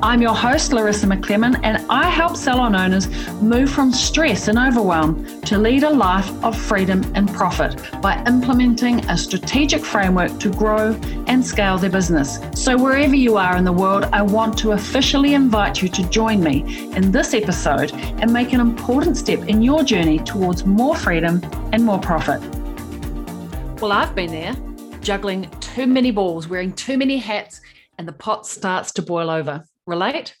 I'm your host, Larissa McClellan, and I help salon owners move from stress and overwhelm to lead a life of freedom and profit by implementing a strategic framework to grow and scale their business. So, wherever you are in the world, I want to officially invite you to join me in this episode and make an important step in your journey towards more freedom and more profit. Well, I've been there juggling too many balls, wearing too many hats, and the pot starts to boil over relate?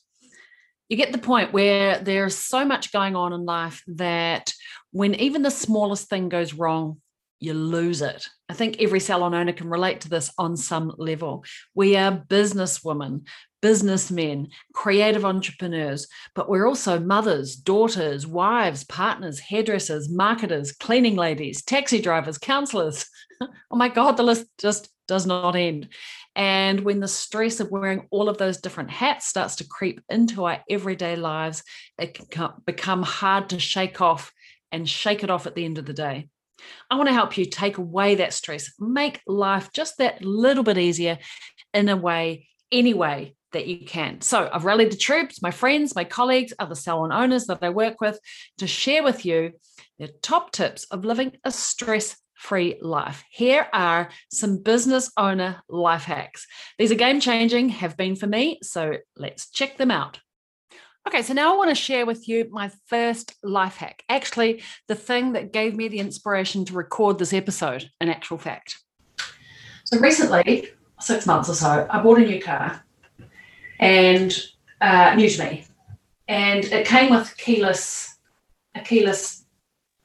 You get the point where there's so much going on in life that when even the smallest thing goes wrong, you lose it. I think every salon owner can relate to this on some level. We are businesswomen, businessmen, creative entrepreneurs, but we're also mothers, daughters, wives, partners, hairdressers, marketers, cleaning ladies, taxi drivers, counselors. oh my God, the list just does not end. And when the stress of wearing all of those different hats starts to creep into our everyday lives, it can become hard to shake off and shake it off at the end of the day. I want to help you take away that stress, make life just that little bit easier in a way, any way that you can. So I've rallied the troops, my friends, my colleagues, other salon owners that I work with to share with you the top tips of living a stress free life. Here are some business owner life hacks. These are game changing, have been for me, so let's check them out. Okay, so now I want to share with you my first life hack. Actually, the thing that gave me the inspiration to record this episode, in actual fact. So, recently, six months or so, I bought a new car and uh, new to me. And it came with keyless, a keyless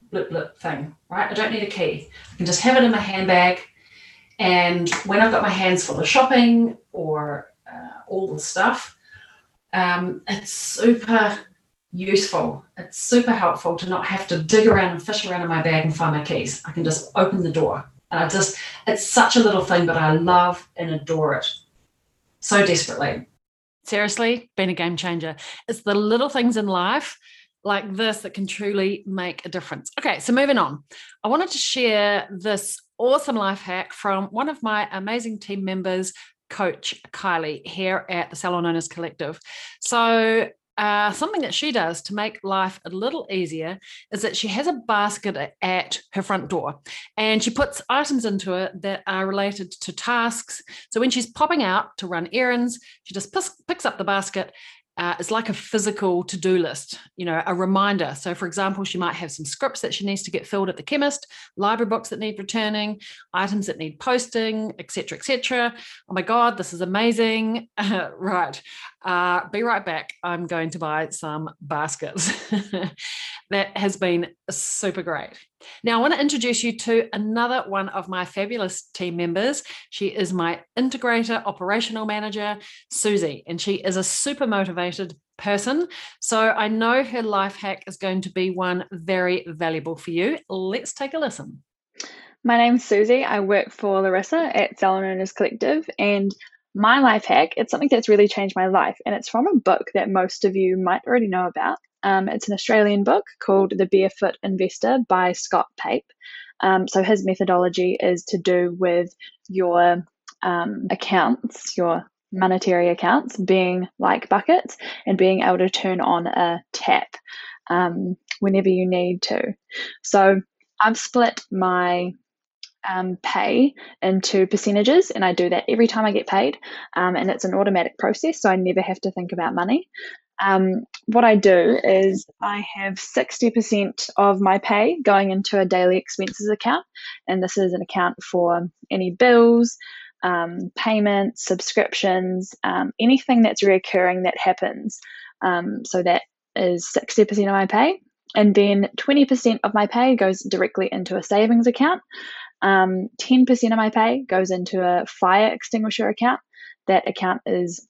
blip blip thing, right? I don't need a key. I can just have it in my handbag. And when I've got my hands full of shopping or uh, all the stuff, um, it's super useful. It's super helpful to not have to dig around and fish around in my bag and find my keys. I can just open the door. And I just, it's such a little thing, but I love and adore it so desperately. Seriously, been a game changer. It's the little things in life like this that can truly make a difference. Okay, so moving on. I wanted to share this awesome life hack from one of my amazing team members, Coach Kylie, here at the Salon Owners Collective. So, uh, something that she does to make life a little easier is that she has a basket at her front door and she puts items into it that are related to tasks. So when she's popping out to run errands, she just picks up the basket uh, it's like a physical to-do list you know a reminder. So for example she might have some scripts that she needs to get filled at the chemist library books that need returning items that need posting etc etc oh my god this is amazing. Right uh, be right back i'm going to buy some baskets that has been super great now, I want to introduce you to another one of my fabulous team members. She is my integrator operational manager, Susie, and she is a super motivated person. So I know her life hack is going to be one very valuable for you. Let's take a listen. My name's Susie. I work for Larissa at Salon Owners Collective, and my life hack, it's something that's really changed my life, and it's from a book that most of you might already know about. Um, it's an Australian book called The Barefoot Investor by Scott Pape. Um, so his methodology is to do with your um, accounts, your monetary accounts being like buckets and being able to turn on a tap um, whenever you need to. So I've split my um, pay into percentages, and I do that every time I get paid. Um, and it's an automatic process, so I never have to think about money. Um, what I do is I have 60% of my pay going into a daily expenses account, and this is an account for any bills, um, payments, subscriptions, um, anything that's recurring that happens. Um, so that is 60% of my pay. And then 20% of my pay goes directly into a savings account. 10% um, of my pay goes into a fire extinguisher account. That account is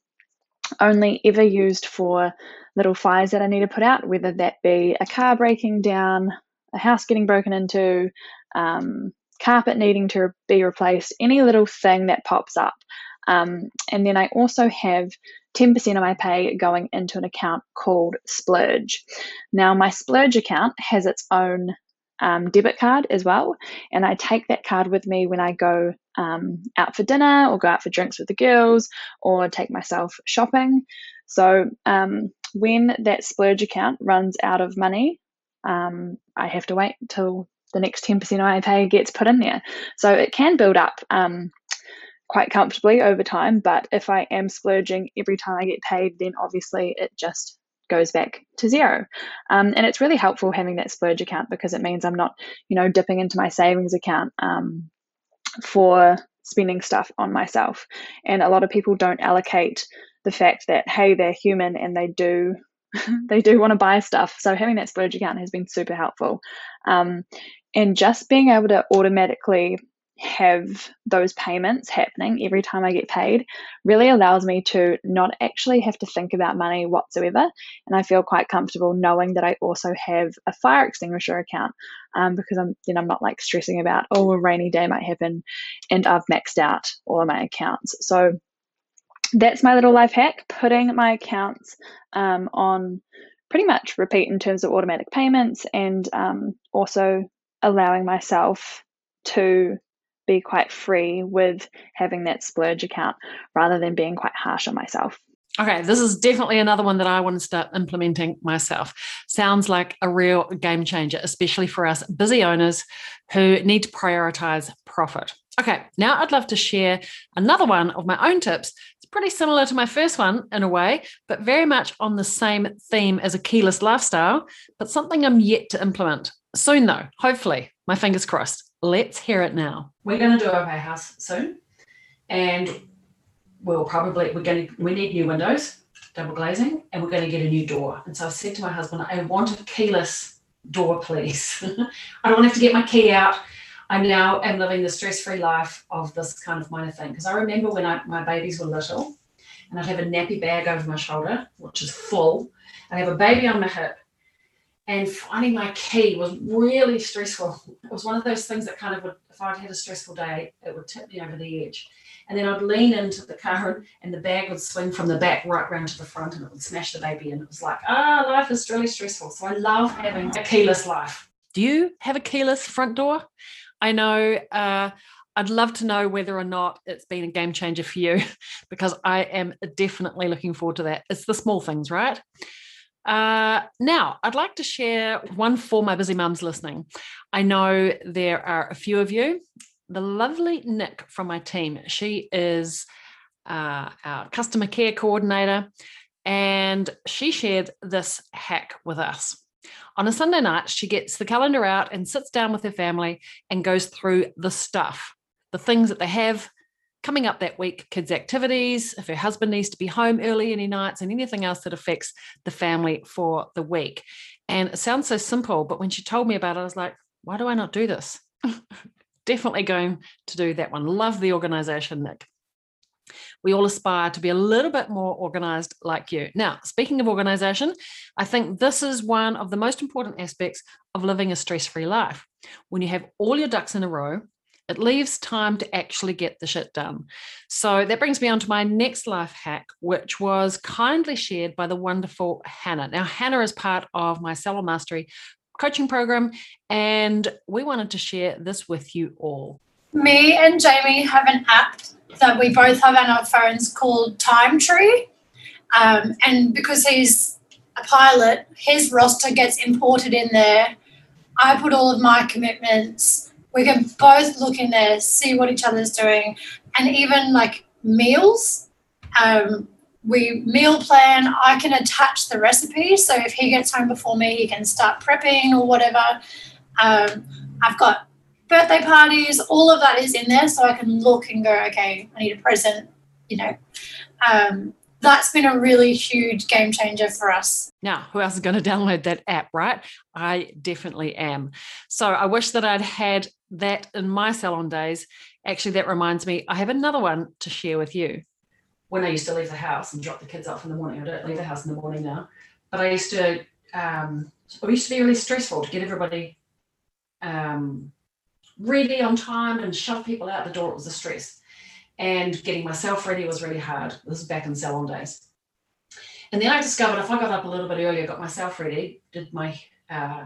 only ever used for little fires that I need to put out, whether that be a car breaking down, a house getting broken into, um, carpet needing to be replaced, any little thing that pops up. Um, and then I also have 10% of my pay going into an account called Splurge. Now, my Splurge account has its own um, debit card as well, and I take that card with me when I go um, out for dinner or go out for drinks with the girls or take myself shopping. So, um, when that Splurge account runs out of money, um, I have to wait till the next 10% of my pay gets put in there. So it can build up um, quite comfortably over time. But if I am splurging every time I get paid, then obviously it just goes back to zero. Um, and it's really helpful having that splurge account because it means I'm not, you know, dipping into my savings account um, for spending stuff on myself. And a lot of people don't allocate the fact that hey, they're human and they do they do want to buy stuff. So having that splurge account has been super helpful. Um, and just being able to automatically have those payments happening every time I get paid really allows me to not actually have to think about money whatsoever. And I feel quite comfortable knowing that I also have a fire extinguisher account um, because I'm then I'm not like stressing about, oh, a rainy day might happen and I've maxed out all of my accounts. So that's my little life hack putting my accounts um, on pretty much repeat in terms of automatic payments and um, also allowing myself to be quite free with having that splurge account rather than being quite harsh on myself. Okay, this is definitely another one that I want to start implementing myself. Sounds like a real game changer, especially for us busy owners who need to prioritize profit. Okay, now I'd love to share another one of my own tips It's pretty similar to my first one in a way, but very much on the same theme as a keyless lifestyle, but something I'm yet to implement. Soon, though, hopefully, my fingers crossed. Let's hear it now. We're going to do our house soon, and we'll probably we're going to we need new windows, double glazing, and we're going to get a new door. And so I said to my husband, I want a keyless door, please. I don't want to have to get my key out I now am living the stress-free life of this kind of minor thing. Because I remember when I, my babies were little, and I'd have a nappy bag over my shoulder, which is full. I have a baby on my hip, and finding my key was really stressful. It was one of those things that kind of would, if I'd had a stressful day, it would tip me over the edge. And then I'd lean into the car and the bag would swing from the back right round to the front and it would smash the baby. And it was like, ah, oh, life is really stressful. So I love having a keyless life. Do you have a keyless front door? I know uh, I'd love to know whether or not it's been a game changer for you because I am definitely looking forward to that. It's the small things, right? Uh, now, I'd like to share one for my busy mums listening. I know there are a few of you. The lovely Nick from my team, she is uh, our customer care coordinator, and she shared this hack with us. On a Sunday night, she gets the calendar out and sits down with her family and goes through the stuff, the things that they have coming up that week, kids' activities, if her husband needs to be home early any nights, and anything else that affects the family for the week. And it sounds so simple, but when she told me about it, I was like, why do I not do this? Definitely going to do that one. Love the organization, Nick we all aspire to be a little bit more organized like you. Now, speaking of organization, I think this is one of the most important aspects of living a stress free life. When you have all your ducks in a row, it leaves time to actually get the shit done. So that brings me on to my next life hack, which was kindly shared by the wonderful Hannah. Now, Hannah is part of my Salon Mastery coaching program, and we wanted to share this with you all. Me and Jamie have an app that we both have on our phones called Time Tree. Um, and because he's a pilot, his roster gets imported in there. I put all of my commitments. We can both look in there, see what each other's doing, and even like meals. Um, we meal plan. I can attach the recipe, so if he gets home before me, he can start prepping or whatever. Um, I've got birthday parties, all of that is in there. So I can look and go, okay, I need a present, you know. Um, that's been a really huge game changer for us. Now, who else is going to download that app, right? I definitely am. So I wish that I'd had that in my salon days. Actually, that reminds me, I have another one to share with you. When I used to leave the house and drop the kids off in the morning, I don't leave the house in the morning now, but I used to, um, it used to be really stressful to get everybody um, ready on time and shove people out the door. It was a stress. And getting myself ready was really hard. This is back in salon days. And then I discovered if I got up a little bit earlier, got myself ready, did my uh,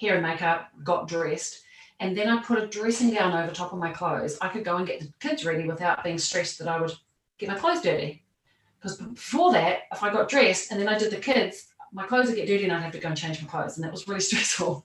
hair and makeup, got dressed, and then I put a dressing gown over top of my clothes, I could go and get the kids ready without being stressed that I would get my clothes dirty. Because before that, if I got dressed and then I did the kids, my clothes would get dirty and I'd have to go and change my clothes. And that was really stressful.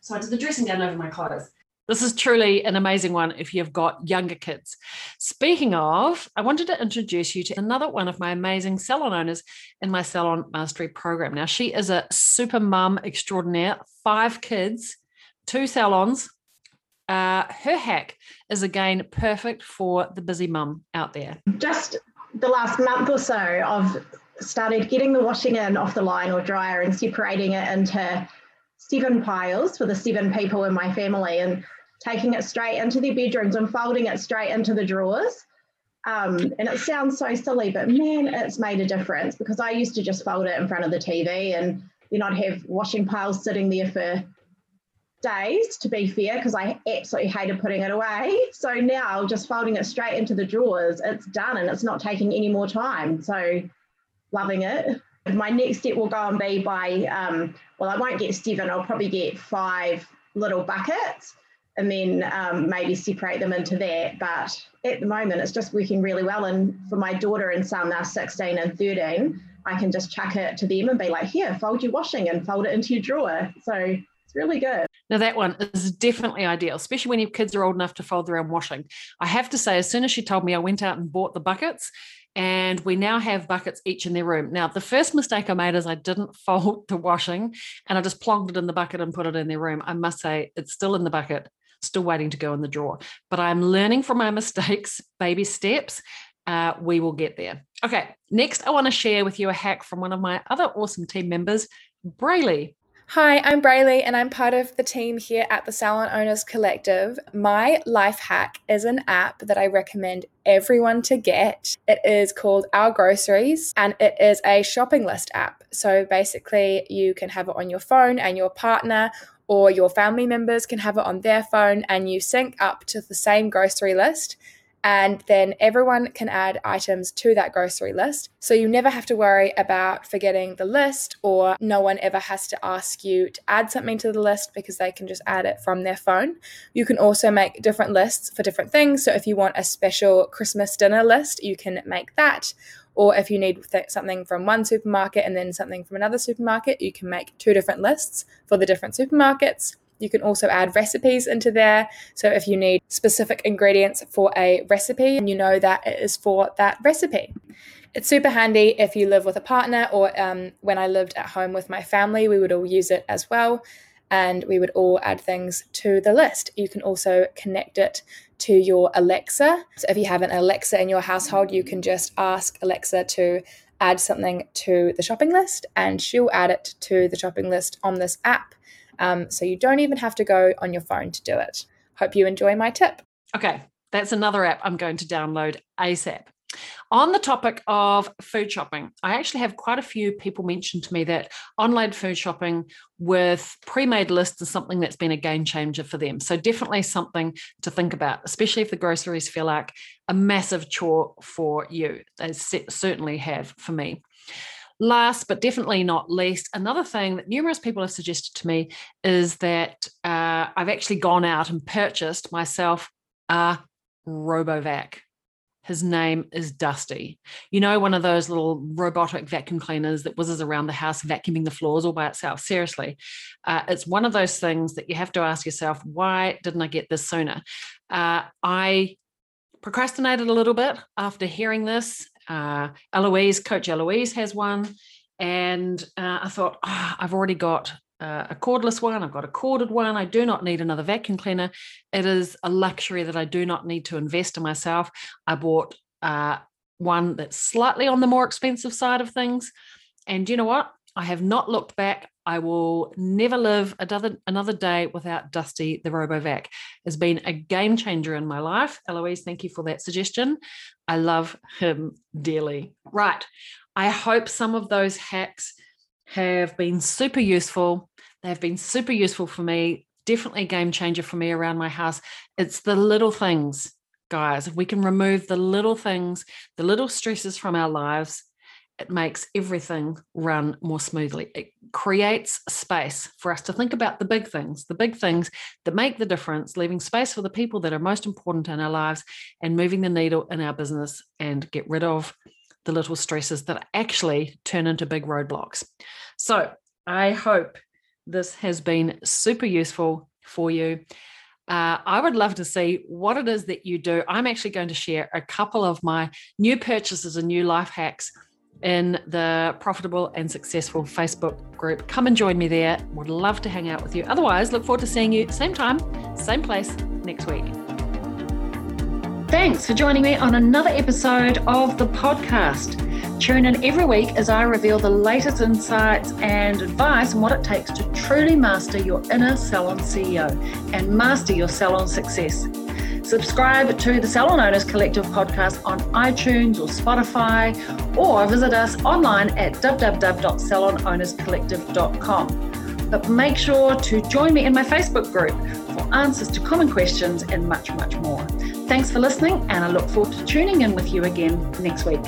So I did the dressing gown over my clothes. This is truly an amazing one if you've got younger kids. Speaking of, I wanted to introduce you to another one of my amazing salon owners in my salon mastery program. Now, she is a super mum extraordinaire, five kids, two salons. Uh, her hack is again perfect for the busy mum out there. Just the last month or so, I've started getting the washing in off the line or dryer and separating it into seven piles for the seven people in my family. And taking it straight into their bedrooms and folding it straight into the drawers. Um, and it sounds so silly, but man, it's made a difference because I used to just fold it in front of the TV and then I'd have washing piles sitting there for days, to be fair, because I absolutely hated putting it away. So now just folding it straight into the drawers, it's done and it's not taking any more time. So loving it. My next step will go and be by, um, well, I won't get seven, I'll probably get five little buckets and then um, maybe separate them into that. But at the moment, it's just working really well. And for my daughter and son, they're 16 and 13, I can just chuck it to them and be like, here, fold your washing and fold it into your drawer. So it's really good. Now, that one is definitely ideal, especially when your kids are old enough to fold their own washing. I have to say, as soon as she told me, I went out and bought the buckets and we now have buckets each in their room. Now, the first mistake I made is I didn't fold the washing and I just plonked it in the bucket and put it in their room. I must say, it's still in the bucket still waiting to go in the drawer. But I'm learning from my mistakes, baby steps. Uh, we will get there. Okay, next, I want to share with you a hack from one of my other awesome team members, Brayley. Hi, I'm Brayley, and I'm part of the team here at the Salon Owners Collective. My life hack is an app that I recommend everyone to get. It is called Our Groceries, and it is a shopping list app. So basically, you can have it on your phone, and your partner or your family members can have it on their phone and you sync up to the same grocery list. And then everyone can add items to that grocery list. So you never have to worry about forgetting the list, or no one ever has to ask you to add something to the list because they can just add it from their phone. You can also make different lists for different things. So if you want a special Christmas dinner list, you can make that or if you need th- something from one supermarket and then something from another supermarket, you can make two different lists for the different supermarkets. You can also add recipes into there. So if you need specific ingredients for a recipe, and you know that it is for that recipe. It's super handy if you live with a partner, or um, when I lived at home with my family, we would all use it as well and we would all add things to the list. You can also connect it to your Alexa. So if you have an Alexa in your household, you can just ask Alexa to add something to the shopping list and she'll add it to the shopping list on this app. Um, so you don't even have to go on your phone to do it. Hope you enjoy my tip. Okay, that's another app I'm going to download ASAP. On the topic of food shopping, I actually have quite a few people mention to me that online food shopping with pre made lists is something that's been a game changer for them. So, definitely something to think about, especially if the groceries feel like a massive chore for you. They certainly have for me. Last but definitely not least, another thing that numerous people have suggested to me is that uh, I've actually gone out and purchased myself a RoboVac. His name is Dusty. You know, one of those little robotic vacuum cleaners that whizzes around the house, vacuuming the floors all by itself. Seriously, uh, it's one of those things that you have to ask yourself, why didn't I get this sooner? Uh, I procrastinated a little bit after hearing this. Uh, Eloise, Coach Eloise has one. And uh, I thought, oh, I've already got uh, a cordless one, I've got a corded one. I do not need another vacuum cleaner. It is a luxury that I do not need to invest in myself. I bought uh, one that's slightly on the more expensive side of things. And you know what? I have not looked back. I will never live another another day without Dusty the RoboVac. Has been a game changer in my life. Eloise, thank you for that suggestion. I love him dearly. Right. I hope some of those hacks have been super useful. They've been super useful for me. Definitely a game changer for me around my house. It's the little things, guys. If we can remove the little things, the little stresses from our lives, it makes everything run more smoothly. It creates space for us to think about the big things, the big things that make the difference, leaving space for the people that are most important in our lives and moving the needle in our business and get rid of the little stresses that actually turn into big roadblocks. So I hope this has been super useful for you. Uh, I would love to see what it is that you do. I'm actually going to share a couple of my new purchases and new life hacks in the Profitable and Successful Facebook group. Come and join me there. Would love to hang out with you. Otherwise, look forward to seeing you same time, same place next week. Thanks for joining me on another episode of the podcast. Tune in every week as I reveal the latest insights and advice on what it takes to truly master your inner salon CEO and master your salon success. Subscribe to the Salon Owners Collective podcast on iTunes or Spotify, or visit us online at www.salonownerscollective.com. But make sure to join me in my Facebook group for answers to common questions and much, much more. Thanks for listening, and I look forward to tuning in with you again next week.